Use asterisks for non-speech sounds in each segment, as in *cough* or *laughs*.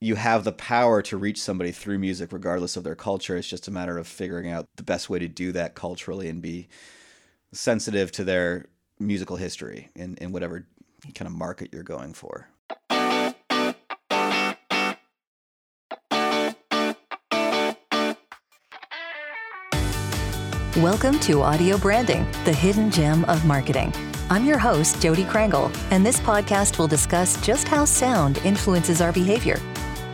you have the power to reach somebody through music regardless of their culture. It's just a matter of figuring out the best way to do that culturally and be sensitive to their musical history in, in whatever kind of market you're going for. Welcome to Audio Branding, the hidden gem of marketing. I'm your host, Jodi Krangle, and this podcast will discuss just how sound influences our behavior.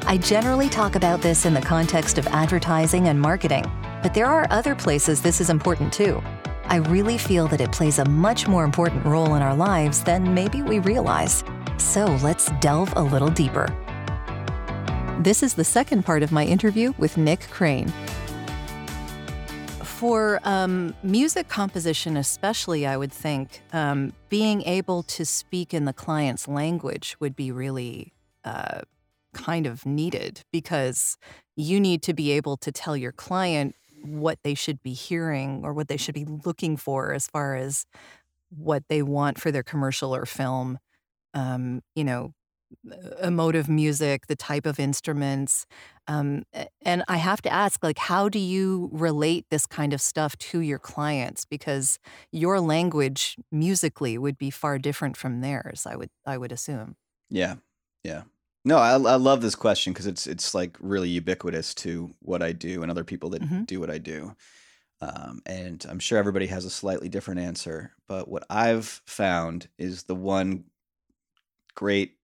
I generally talk about this in the context of advertising and marketing, but there are other places this is important too. I really feel that it plays a much more important role in our lives than maybe we realize. So let's delve a little deeper. This is the second part of my interview with Nick Crane. For um, music composition, especially, I would think um, being able to speak in the client's language would be really uh, kind of needed because you need to be able to tell your client what they should be hearing or what they should be looking for as far as what they want for their commercial or film. Um, you know, emotive music, the type of instruments. Um, and I have to ask, like, how do you relate this kind of stuff to your clients? Because your language musically would be far different from theirs. I would, I would assume. Yeah, yeah. No, I, I love this question because it's it's like really ubiquitous to what I do and other people that mm-hmm. do what I do. Um, and I'm sure everybody has a slightly different answer, but what I've found is the one great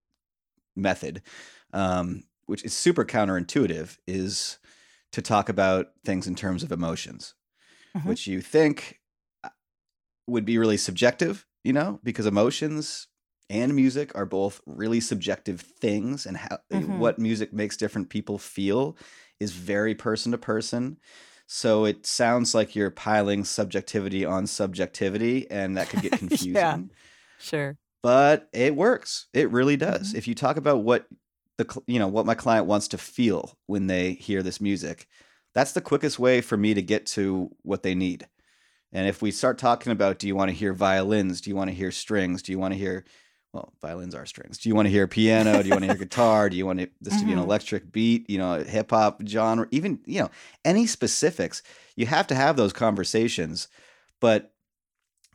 method, um, which is super counterintuitive, is to talk about things in terms of emotions, mm-hmm. which you think uh, would be really subjective, you know, because emotions and music are both really subjective things, and how mm-hmm. what music makes different people feel is very person to person. So it sounds like you're piling subjectivity on subjectivity, and that could get *laughs* confusing. yeah, sure but it works. It really does. Mm-hmm. If you talk about what the you know what my client wants to feel when they hear this music, that's the quickest way for me to get to what they need. And if we start talking about, do you want to hear violins? Do you want to hear strings? Do you want to hear well, violins are strings. Do you want to hear piano? Do you want to hear *laughs* guitar? Do you want this mm-hmm. to be an mm-hmm. electric beat? You know, hip hop genre, even you know, any specifics. You have to have those conversations, but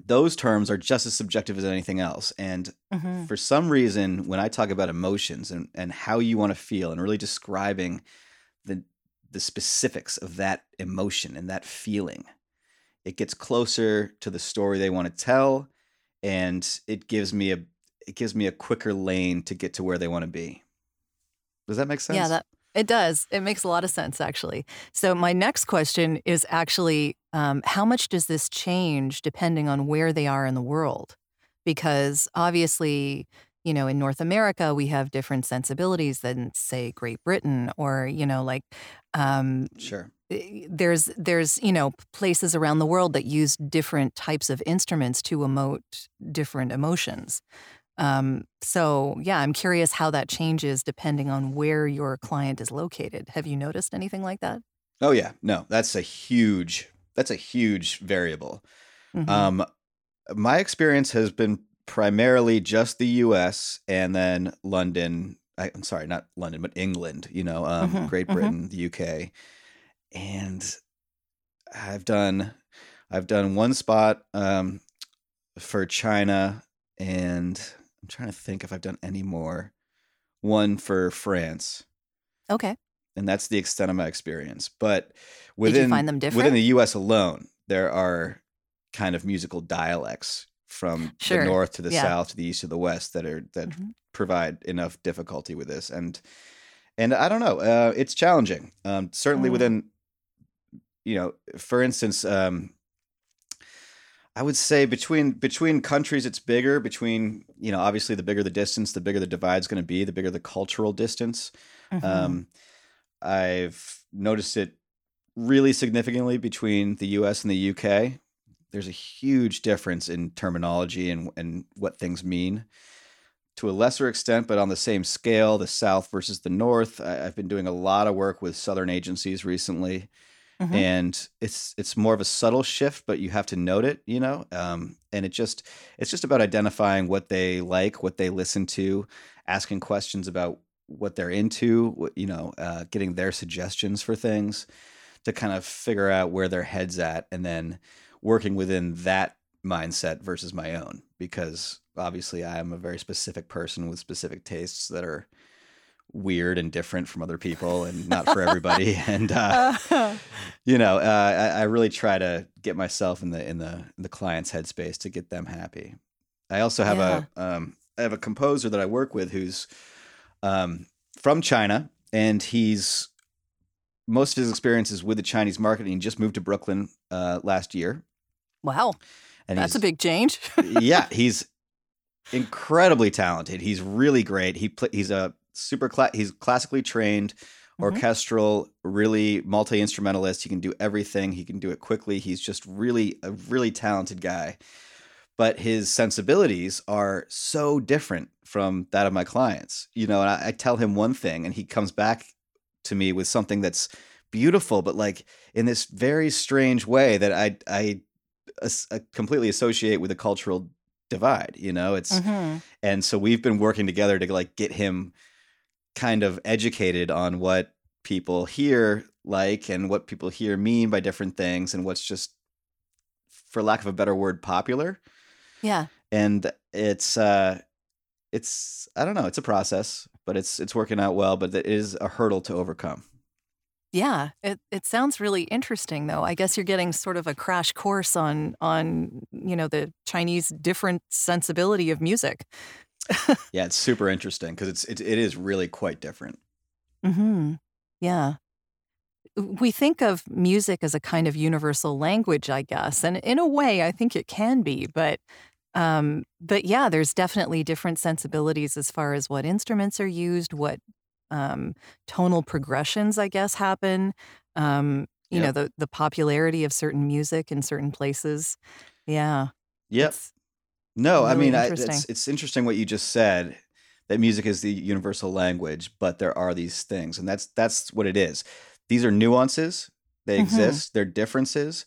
those terms are just as subjective as anything else. And mm-hmm. for some reason, when I talk about emotions and, and how you want to feel and really describing the the specifics of that emotion and that feeling, it gets closer to the story they want to tell, and it gives me a it gives me a quicker lane to get to where they want to be. Does that make sense? Yeah, that it does. It makes a lot of sense, actually. So, my next question is actually um, how much does this change depending on where they are in the world? Because obviously, you know, in North America, we have different sensibilities than, say, Great Britain, or, you know, like, um, sure. Eh, there's, there's, you know, places around the world that use different types of instruments to emote different emotions. Um, so, yeah, I'm curious how that changes depending on where your client is located. Have you noticed anything like that? Oh yeah, no, that's a huge that's a huge variable. Mm-hmm. Um, my experience has been primarily just the U.S. and then London. I, am sorry, not London, but England. You know, um, mm-hmm. Great mm-hmm. Britain, mm-hmm. the UK, and I've done I've done one spot um, for China and I'm trying to think if I've done any more. One for France. Okay. And that's the extent of my experience. But within Did you find them different? within the US alone, there are kind of musical dialects from sure. the north to the yeah. south to the east to the west that are that mm-hmm. provide enough difficulty with this and and I don't know. Uh, it's challenging. Um, certainly mm. within, you know, for instance, um, I would say between between countries, it's bigger. Between you know, obviously, the bigger the distance, the bigger the divide's going to be. The bigger the cultural distance. Mm-hmm. Um, I've noticed it really significantly between the U.S. and the U.K. There's a huge difference in terminology and and what things mean. To a lesser extent, but on the same scale, the South versus the North. I, I've been doing a lot of work with Southern agencies recently Mm-hmm. and it's it's more of a subtle shift but you have to note it you know um, and it just it's just about identifying what they like what they listen to asking questions about what they're into, what, you know, uh, getting their suggestions for things to kind of figure out where their head's at and then working within that mindset versus my own because obviously I am a very specific person with specific tastes that are weird and different from other people and not for everybody. *laughs* And uh, *laughs* you know uh, I, I, really try to get myself in the in the in the client's headspace to get them happy. I also have yeah. a um, I have a composer that i work with who's um, from china and he's most of his experiences with the chinese market and he just moved to brooklyn uh, last year. Wow. And that's a big change. *laughs* Yeah he's incredibly talented. He's really great. He pl- he's a super cla- he's classically trained mm-hmm. orchestral really multi-instrumentalist he can do everything he can do it quickly he's just really a really talented guy but his sensibilities are so different from that of my clients you know and I, I tell him one thing and he comes back to me with something that's beautiful but like in this very strange way that i i, I completely associate with a cultural divide you know it's mm-hmm. and so we've been working together to like get him kind of educated on what people here like and what people here mean by different things and what's just for lack of a better word popular. Yeah. And it's uh it's i don't know it's a process but it's it's working out well but it is a hurdle to overcome. Yeah it it sounds really interesting though. I guess you're getting sort of a crash course on on you know the chinese different sensibility of music yeah, it's super interesting because it's it, it is really quite different. Hmm. Yeah. We think of music as a kind of universal language, I guess, and in a way, I think it can be. But, um, but yeah, there's definitely different sensibilities as far as what instruments are used, what um, tonal progressions, I guess, happen. Um, you yep. know, the the popularity of certain music in certain places. Yeah. Yep. No, I mean, I, it's it's interesting what you just said that music is the universal language, but there are these things, and that's that's what it is. These are nuances; they mm-hmm. exist. They're differences,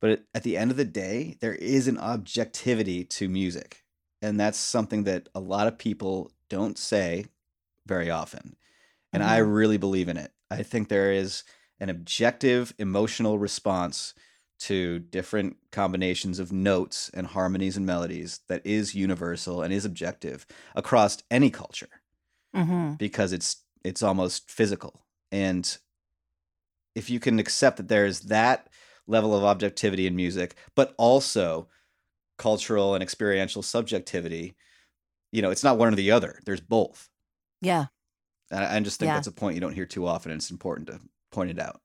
but at the end of the day, there is an objectivity to music, and that's something that a lot of people don't say very often. And mm-hmm. I really believe in it. I think there is an objective emotional response to different combinations of notes and harmonies and melodies that is universal and is objective across any culture mm-hmm. because it's it's almost physical and if you can accept that there's that level of objectivity in music but also cultural and experiential subjectivity you know it's not one or the other there's both yeah i, I just think yeah. that's a point you don't hear too often and it's important to point it out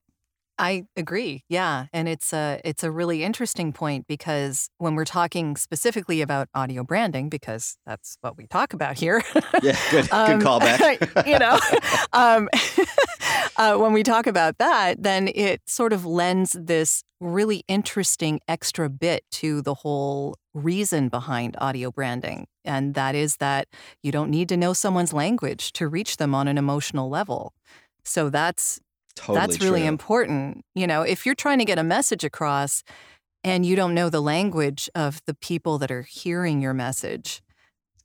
I agree. Yeah, and it's a it's a really interesting point because when we're talking specifically about audio branding, because that's what we talk about here. yeah, *laughs* good, um, good callback. *laughs* you know, *laughs* um, uh, when we talk about that, then it sort of lends this really interesting extra bit to the whole reason behind audio branding, and that is that you don't need to know someone's language to reach them on an emotional level. So that's Totally That's really true. important. You know, if you're trying to get a message across and you don't know the language of the people that are hearing your message,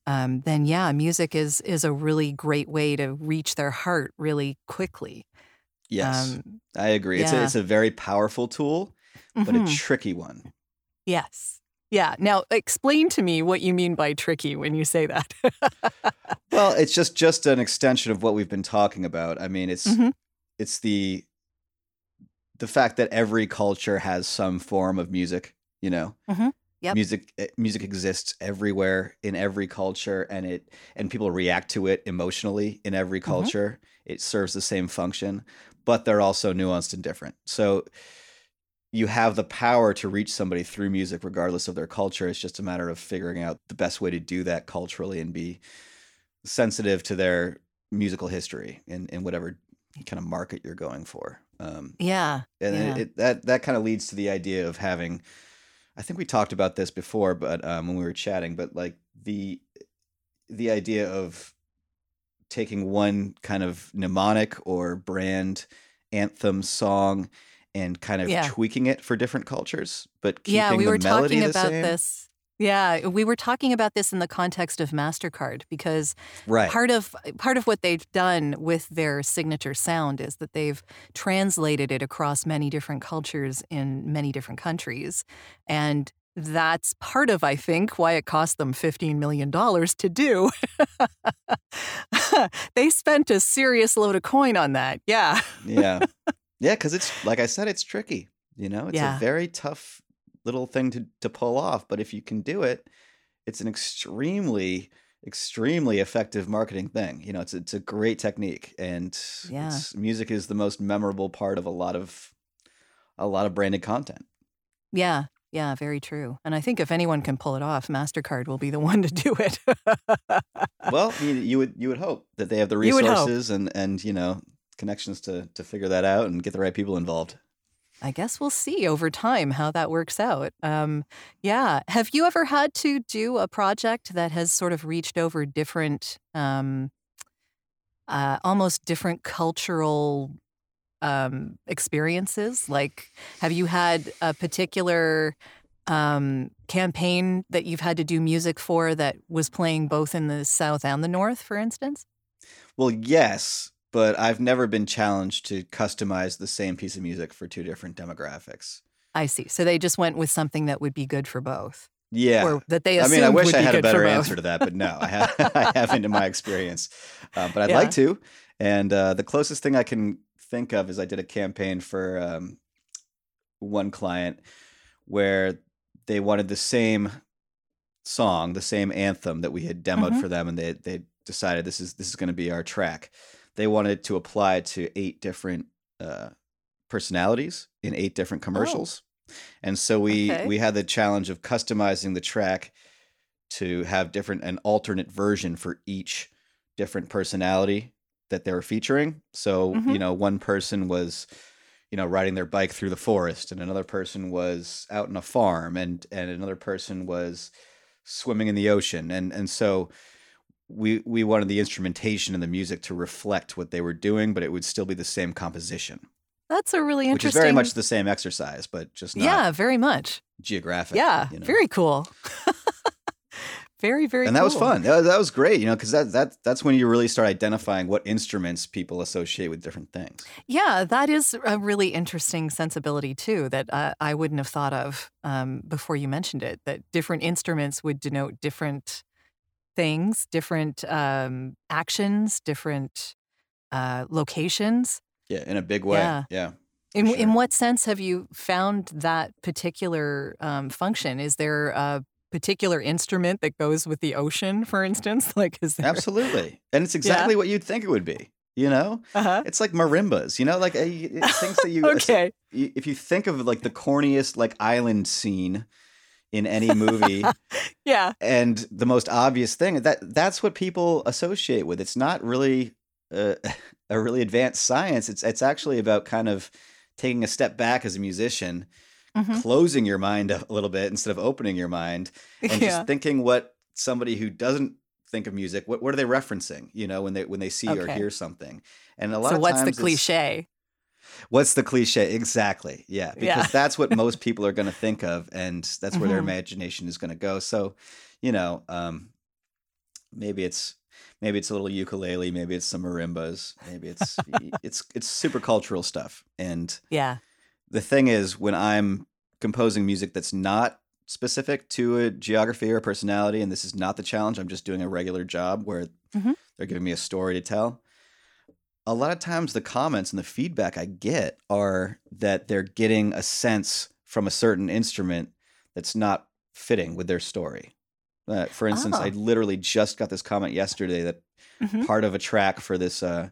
um, then yeah, music is is a really great way to reach their heart really quickly. Yes, um, I agree. Yeah. It's a, it's a very powerful tool, but mm-hmm. a tricky one. Yes. Yeah. Now, explain to me what you mean by tricky when you say that. well, *laughs* it's just just an extension of what we've been talking about. I mean, it's mm-hmm it's the the fact that every culture has some form of music you know mm-hmm. yep. music eh, music exists everywhere in every culture and it and people react to it emotionally in every mm-hmm. culture mm-hmm. it serves the same function but they're also nuanced and different so you have the power to reach somebody through music regardless of their culture it's just a matter of figuring out the best way to do that culturally and be sensitive to their musical history in, in whatever kind of market you're going for. Um, yeah, and yeah. It, it, that that kind of leads to the idea of having. I think we talked about this before, but um, when we were chatting, but like the the idea of taking one kind of mnemonic or brand anthem song and kind of yeah. tweaking it for different cultures, but keeping yeah, we the were melody talking about same. this Yeah, we were talking about this in the context of Mastercard because Right. part of part of what they've done with their signature sound is that they've translated it across many different cultures in many different countries. And that's part of, I think, why it cost them $15 million to do. *laughs* they spent a serious load of coin on that. Yeah. Yeah. *laughs* Yeah, because it's like I said, it's tricky. You know, it's Yeah. a very tough little thing to to pull off. But if you can do it, it's an extremely, extremely effective marketing thing. You know, it's it's a great technique, and Yeah. music is the most memorable part of a lot of a lot of branded content. Yeah. Yeah, very true. And I think if anyone can pull it off, MasterCard will be the *laughs* one to do it. Well, you, you would you would hope that they have the You would hope. resources and and you know connections to to figure that out and get the right people involved. I guess we'll see over time how that works out. Um, yeah. Have you ever had to do a project that has sort of reached over different, um, uh, almost different cultural um, experiences? Like, have you had a particular um, campaign that you've had to do music for that was playing both in the South and the North, for instance? Well, yes, but I've never been challenged to customize the same piece of music for two different demographics. I see. So they just went with something that would be good for both, Yeah. or that they I mean, I wish I had a better answer to that, but no, I, ha- *laughs* I haven't in my *laughs* experience. Uh, but I'd Yeah. like to. And uh, the closest thing I can think of is I did a campaign for um, one client where they wanted the same song, the same anthem that we had demoed Mhm. for them, and they they decided this is this is going to be our track. They wanted to apply to eight different uh, personalities in eight different commercials, and so we Oh. Okay. we had the challenge of customizing the track to have different an alternate version for each different personality that they were featuring. So you Mhm. know, one person was you know riding their bike through the forest, and another person was out on a farm, and and another person was swimming in the ocean, and and so we we wanted the instrumentation and the music to reflect what they were doing, but it would still be the same composition, That's a really interesting. which is very much the same exercise, but just not yeah, very much. geographic. Yeah, you know? very cool. *laughs* very, very and that was fun. That, that was great, you know, because that that that's when you really start identifying what instruments people associate with different things. Yeah, that is a really interesting sensibility too that uh, I wouldn't have thought of um, before you mentioned it. That different instruments would denote different things, different um, actions, different uh, locations. Yeah, in a big way. Yeah. Yeah. In sure. in what sense have you found that particular um, function? Is there a particular instrument that goes with the ocean, for instance? *laughs* Like, is there? Absolutely. And it's exactly what you'd think it would be. You know, Uh-huh. it's like marimbas. You know, like uh, things that *laughs* you. Okay. If you think of like the corniest like island scene in any movie, *laughs* Yeah. and the most obvious thing that that's what people associate with. It's not really uh, *laughs* a really advanced science. It's it's actually about kind of taking a step back as a musician, Mhm. closing your mind a little bit instead of opening your mind, *laughs* and yeah. just thinking what somebody who doesn't think of music what, what are they referencing you know when they when they see or hear something and a lot So of what's the cliche? What's the cliche exactly yeah because Yeah. that's what *laughs* most people are going to think of and that's where their Mhm. imagination is going to go so you know um maybe it's maybe it's a little ukulele maybe it's some marimbas maybe it's *laughs* it's it's super cultural stuff and Yeah. the thing is when i'm composing music that's not specific to a geography or personality and this is not the challenge i'm just doing a regular job where Mhm. they're giving me a story to tell a lot of times the comments and the feedback i get are that they're getting a sense from a certain instrument that's not fitting with their story uh, for instance Oh. i literally just got this comment yesterday that Mhm. part of a track for this uh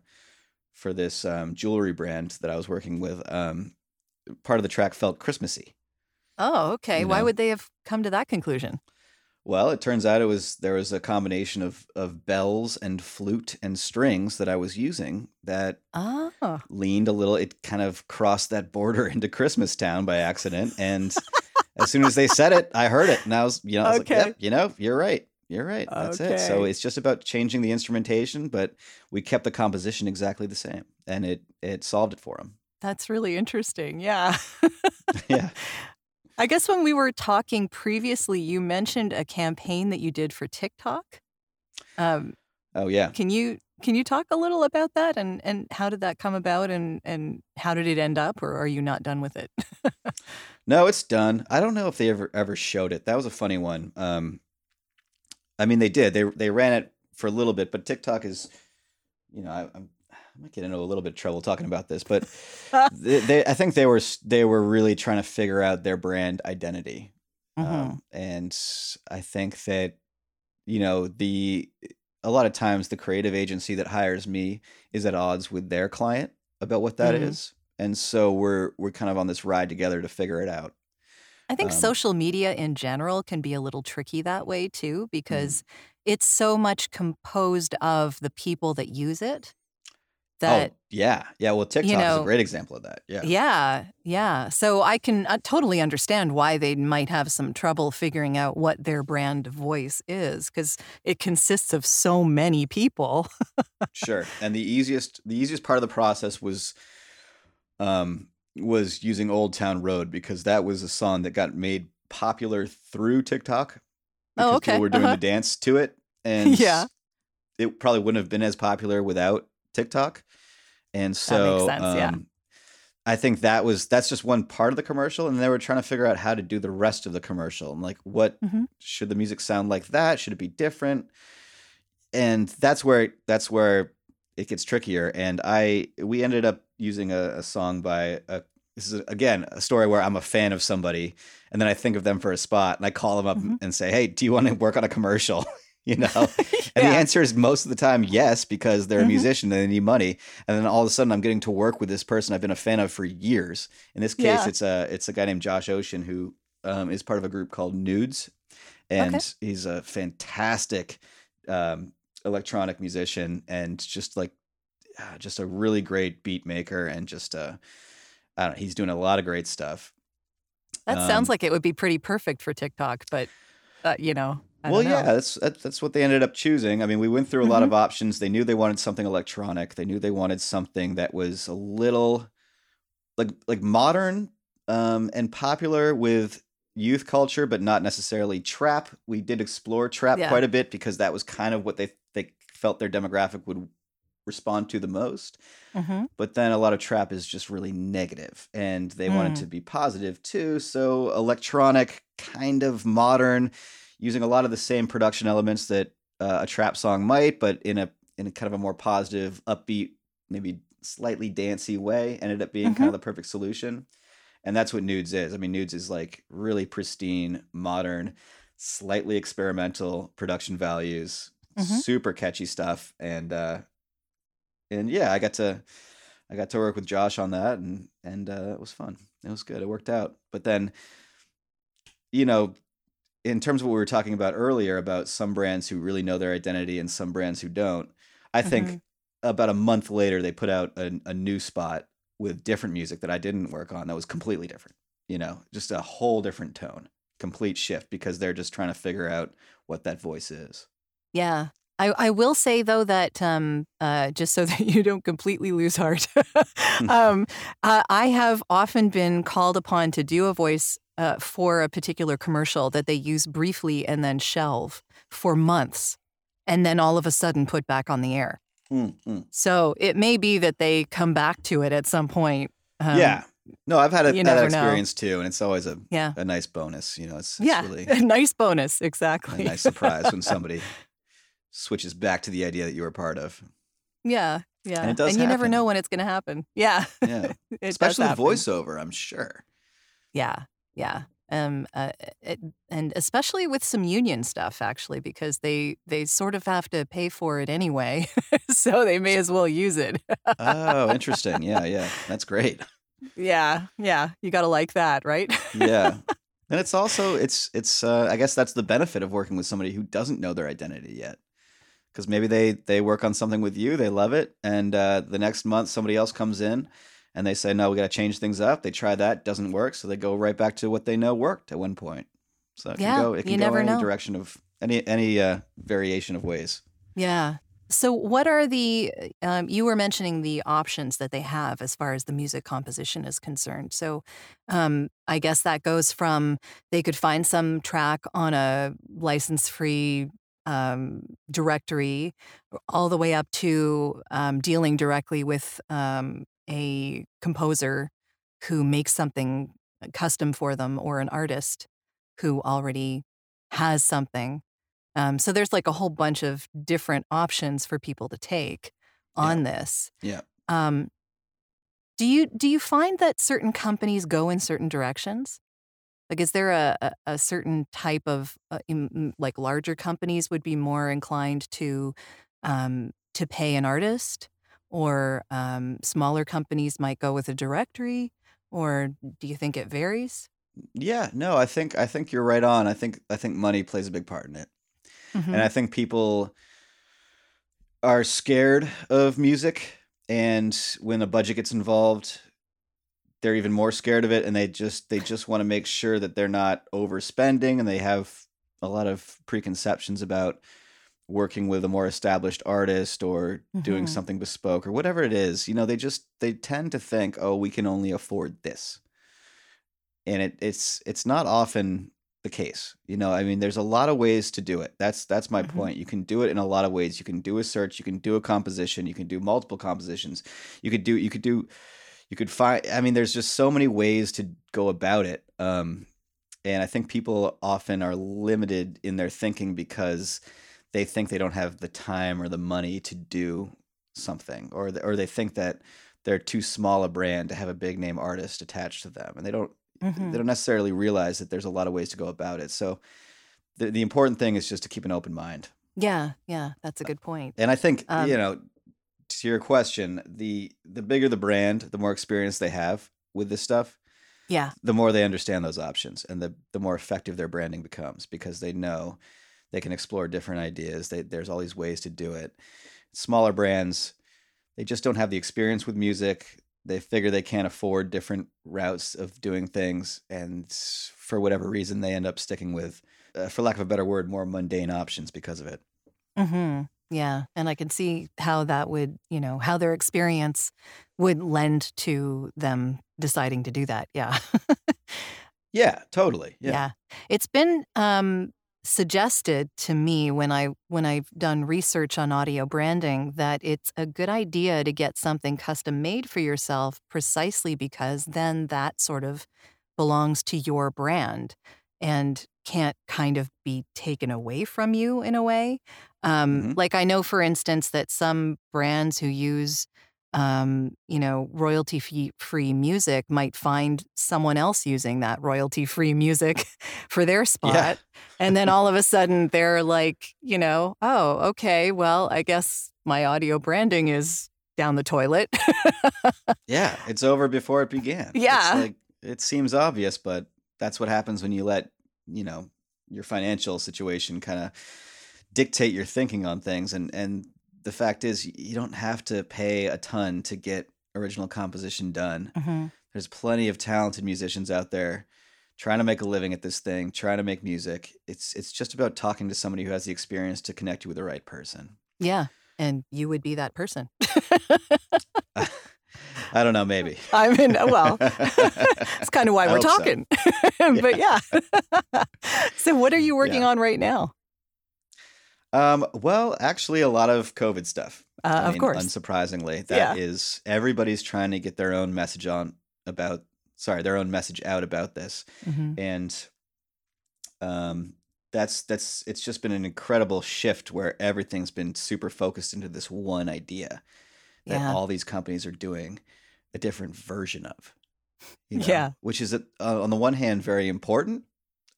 for this um, jewelry brand that I was working with. Um, part of the track felt Christmassy. Oh, okay. You Why would they have come to that conclusion? Well, it turns out it was there was a combination of of bells and flute and strings that I was using that Oh. leaned a little. It kind of crossed that border *laughs* into Christmas Town by accident, and as soon as they said it, I heard it, and I was you know I was Okay. like, yep, you know, you're right. You're right. That's it. So it's just about changing the instrumentation, but we kept the composition exactly the same, and it it solved it for him. That's really interesting. Yeah. *laughs* yeah. *laughs* I guess when we were talking previously, you mentioned a campaign that you did for TikTok. Um, oh yeah. Can you can you talk a little about that and and how did that come about and and how did it end up or are you not done with it? no, it's done. I don't know if they ever ever showed it. That was a funny one. Um, I mean, they did. They they ran it for a little bit, but TikTok is, you know, I, I'm I might get into a little bit of trouble talking about this, but they, they, I think they were they were really trying to figure out their brand identity, mm-hmm. um, and I think that you know the a lot of times the creative agency that hires me is at odds with their client about what that mm-hmm. is, and so we're we're kind of on this ride together to figure it out. I think um, social media in general can be a little tricky that way too mm-hmm. because mm-hmm. it's so much composed of the people that use it that oh, yeah yeah well tiktok you know, is a great example of that yeah yeah yeah so i can uh, totally understand why they might have some trouble figuring out what their brand voice is because it consists of so many people sure and the easiest the easiest part of the process was um was using old town road because that was a song that got made popular through tiktok because oh, okay. people were doing uh-huh. the dance to it *laughs* and yeah it probably wouldn't have been as popular without TikTok. And so sense, um, yeah. I think that was that's just one part of the commercial, and they were trying to figure out how to do the rest of the commercial. And like, what mm-hmm. should the music sound like? That should it be different? And that's where that's where it gets trickier. And I we ended up using a, a song by a this is again a story where I'm a fan of somebody, and then I think of them for a spot, and I call them up mm-hmm. and say, "Hey, do you want to work on a commercial?" *laughs* *laughs* you know? yeah. And the answer is most of the time yes, because they're a mm-hmm. musician and they need money. And then all of a sudden I'm getting to work with this person I've been a fan of for years. In this case, yeah. it's a it's a guy named Josh Ocean who um, is part of a group called Nudes. And okay. he's a fantastic um, electronic musician and just like uh, just a really great beat maker and just uh I don't know, he's doing a lot of great stuff. That um, sounds like it would be pretty perfect for TikTok, but uh, you know, well, yeah, that's that's what they ended up choosing. I mean, we went through a mm-hmm. lot of options. They knew they wanted something electronic. They knew they wanted something that was a little like like modern um, and popular with youth culture, but not necessarily trap. We did explore trap yeah. quite a bit because that was kind of what they they felt their demographic would respond to the most. Mm-hmm. But then a lot of trap is just really negative, and they mm. wanted to be positive too. So electronic, kind of modern using a lot of the same production elements that uh, a trap song might, but in a in a kind of a more positive, upbeat, maybe slightly dancey way, ended up being mm-hmm. kind of the perfect solution. And that's what Nudes is. I mean, Nudes is like really pristine, modern, slightly experimental production values, mm-hmm. super catchy stuff, and uh, and yeah, I got to I got to work with Josh on that, and and uh, it was fun. It was good. It worked out. But then, you know, in terms of what we were talking about earlier about some brands who really know their identity and some brands who don't, I think mm-hmm. about a month later they put out a, a, new spot with different music that I didn't work on that was completely different. You know, just a whole different tone, complete shift because they're just trying to figure out what that voice is. Yeah. I, I will say though that um, uh, just so *laughs* that you don't completely lose heart, *laughs* *laughs* um, uh, I have often been called upon to do a voice uh, for a particular commercial that they use briefly and then shelve for months and then all of a sudden put back on the air. Mm-hmm. So it may be that they come back to it at some point. Um, yeah. No, I've had, a, that experience know. too, and it's always a yeah. a nice bonus. You know, it's, it's yeah, really a *laughs* nice bonus, exactly. A nice surprise when *laughs* somebody switches back to the idea that you were part of. Yeah, yeah, and, it does and you never know when it's going to happen. Yeah, *laughs* yeah, especially voiceover. I'm sure. Yeah, yeah. Um, uh, it, and especially with some union stuff, actually, because they they sort of have to pay for it anyway, *laughs* so they may as well use it. oh, interesting. *laughs* Yeah, yeah, that's great. Yeah, yeah, you got to like that, right? yeah, *laughs* and it's also it's it's uh, I guess that's the benefit of working with somebody who doesn't know their identity yet, because maybe they they work on something with you, they love it, and uh, the next month somebody else comes in and they say no we got to change things up they try that doesn't work so they go right back to what they know worked at one point so it yeah, can go it can go any know. direction of any any uh, variation of ways yeah So, what are the, um, you were mentioning the options that they have as far as the music composition is concerned. So, um, I guess that goes from they could find some track on a license free um, directory all the way up to um, dealing directly with um, a composer who makes something custom for them or an artist who already has something. Um, so there's like a whole bunch of different options for people to take on Yeah. this. Yeah. Um, do you do you find that certain companies go in certain directions? Like, is there a, a, a certain type of uh, m- like larger companies would be more inclined to um, to pay an artist, or um, smaller companies might go with a directory, or do you think it varies? Yeah, no, I think I think you're right on. I think I think money plays a big part in it. And Mhm. I think people are scared of music and when a budget gets involved, they're even more scared of it and they just they just want to make sure that they're not overspending and they have a lot of preconceptions about working with a more established artist or doing Mhm. something bespoke or whatever it is. You know, they just they tend to think, "Oh, we can only afford this." and it, it's it's not often the case you know i mean there's a lot of ways to do it that's that's my Mhm. point you can do it in a lot of ways you can do a search you can do a composition you can do multiple compositions you could do you could do you could find i mean there's just so many ways to go about it um and i think people often are limited in their thinking because they think they don't have the time or the money to do something or th- or they think that they're too small a brand to have a big name artist attached to them and they don't Mhm. they don't necessarily realize that there's a lot of ways to go about it. So the the important thing is just to keep an open mind. Yeah, yeah, that's a good point. And I think Um, you know, to your question, the the bigger the brand, the more experience they have with this stuff, Yeah, the more they understand those options, and the the more effective their branding becomes because they know they can explore different ideas. They, there's all these ways to do it. Smaller brands, they just don't have the experience with music. They figure they can't afford different routes of doing things, and for whatever reason, they end up sticking with, uh, for lack of a better word, more mundane options because of it. hmm Yeah, and I can see how that would, you know, how their experience would lend to them deciding to do that. Yeah. *laughs* Yeah, totally. Yeah. Yeah. It's been um, suggested to me when I when I've done research on audio branding that it's a good idea to get something custom made for yourself precisely because then that sort of belongs to your brand and can't kind of be taken away from you in a way. Um, Mhm. Like I know, for instance, that some brands who use um, you know, royalty free music might find someone else using that royalty free music *laughs* for their spot. Yeah. And then all of a sudden they're like, you know, oh, okay, well, I guess my audio branding is down the toilet. Yeah, it's over before it began. *laughs* Yeah. It's like it seems obvious, but that's what happens when you let, you know, your financial situation kind of dictate your thinking on things and and the fact is you don't have to pay a ton to get original composition done. Mhm. There's plenty of talented musicians out there trying to make a living at this thing, trying to make music. It's it's just about talking to somebody who has the experience to connect you with the right person. Yeah. And you would be that person. *laughs* *laughs* I don't know, maybe. I mean, well, *laughs* it's kind of why I we're hope so. talking. but yeah. so, what are you working Yeah. on right now? Um, well, actually, a lot of COVID stuff. Uh, of mean, course. unsurprisingly, Yeah. that is everybody's trying to get their own message on about. Sorry, their own message out about this, Mhm. and um, that's that's it's just been an incredible shift where everything's been super focused into this one idea that Yeah. all these companies are doing a different version of. you know, Yeah. which is uh, on the one hand very important.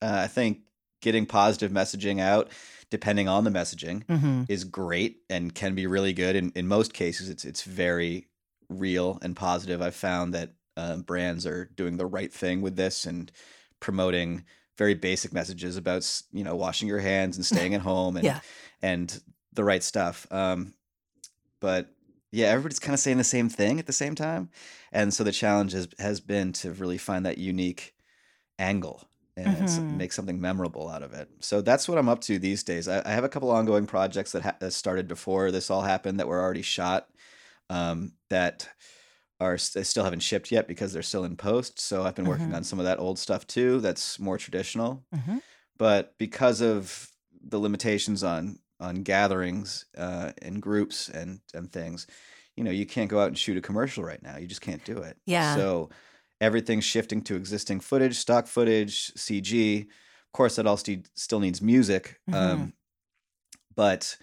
Uh, I think getting positive messaging out, depending on the messaging, Mhm. is great and can be really good. In in most cases, it's it's very real and positive. I've found that um, brands are doing the right thing with this and promoting very basic messages about you know washing your hands and staying at *laughs* home and Yeah. and the right stuff. Um, but yeah, everybody's kind of saying the same thing at the same time, and so the challenge has has been to really find that unique angle and Mhm. make something memorable out of it. So that's what I'm up to these days. I, I have a couple ongoing projects that, ha- that started before this all happened that were already shot um, that are s- they still haven't shipped yet because they're still in post. So I've been working Mhm. on some of that old stuff too. That's more traditional Mhm. but because of the limitations on on gatherings uh, and groups and and things, you know, you can't go out and shoot a commercial right now. You just can't do it. Yeah. So everything's shifting to existing footage, stock footage, CG. Of course, that all st- still needs music, Mhm. um, but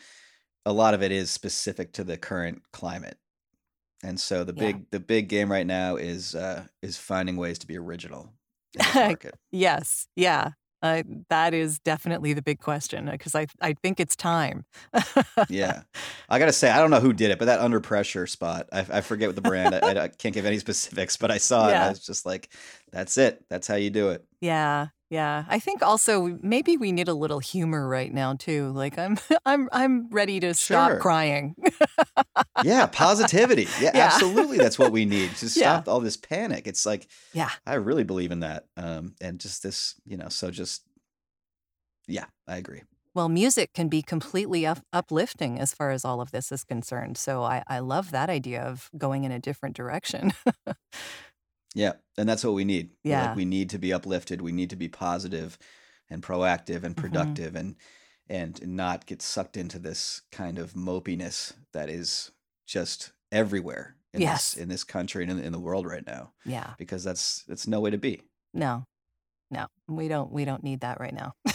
a lot of it is specific to the current climate. And so the Yeah. big the big game right now is uh, is finding ways to be original in this *laughs* market. Yes. Yeah. Uh, that is definitely the big question because I I think it's time. yeah. *laughs* I got to say, I don't know who did it, but that under pressure spot, I, I forget what the brand, I, I *laughs* can't give any *laughs* specifics, but I saw it. And I was just like, that's it. That's how you do it. Yeah, yeah. I think also maybe we need a little humor right now too. Like I'm *laughs* I'm I'm ready to stop Sure. crying. Yeah. Positivity. Yeah, *laughs* Yeah. absolutely. That's what we need to *laughs* Yeah. stop all this panic. It's like, yeah. I really believe in that. Um, and just this, you know, so just, yeah, I agree. Well, music can be completely up- uplifting as far as all of this is concerned. So I, I love that idea of going in a different direction. Yeah. And that's what we need. Yeah. Like we need to be uplifted. We need to be positive and proactive and Mhm. productive and and not get sucked into this kind of mopiness that is just everywhere in Yes. this in this country and in, in the world right now. yeah. Because that's that's no way to be. No. No. We don't we don't need that right now. *laughs*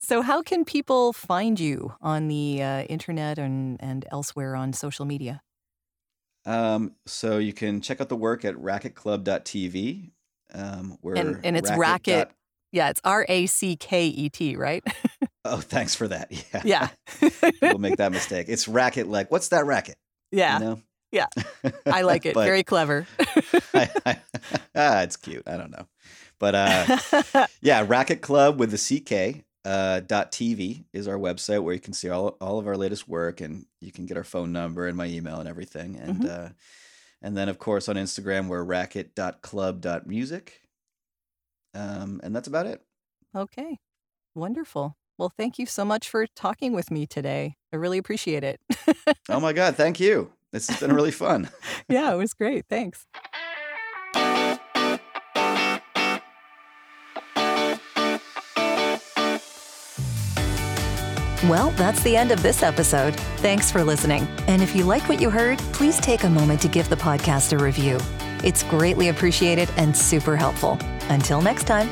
so how can people find you on the uh, internet and, and elsewhere on social media? Um, so you can check out the work at racketclub.tv. Um, we're And- and it's racket racket- dot- Yeah, it's R A C K E T, right? *laughs* Oh, thanks for that. *laughs* Yeah. yeah. we'll make that mistake. It's racket like what's that racket? yeah. You know? Yeah. *laughs* I like it. But- Very clever. I, I, ah, it's cute. I don't know, but uh, yeah, Racket Club with the CK uh, dot TV is our website where you can see all all of our latest work, and you can get our phone number and my email and everything. And Mhm. uh, and then of course on Instagram we're racket dot club dot music. Um, and that's about it. okay. Wonderful. Well, thank you so much for talking with me today. I really appreciate it. Oh my God, thank you. This has been really *laughs* fun. yeah, it was great. Thanks. Well, that's the end of this episode. Thanks for listening. And if you like what you heard, please take a moment to give the podcast a review. It's greatly appreciated and super helpful. Until next time.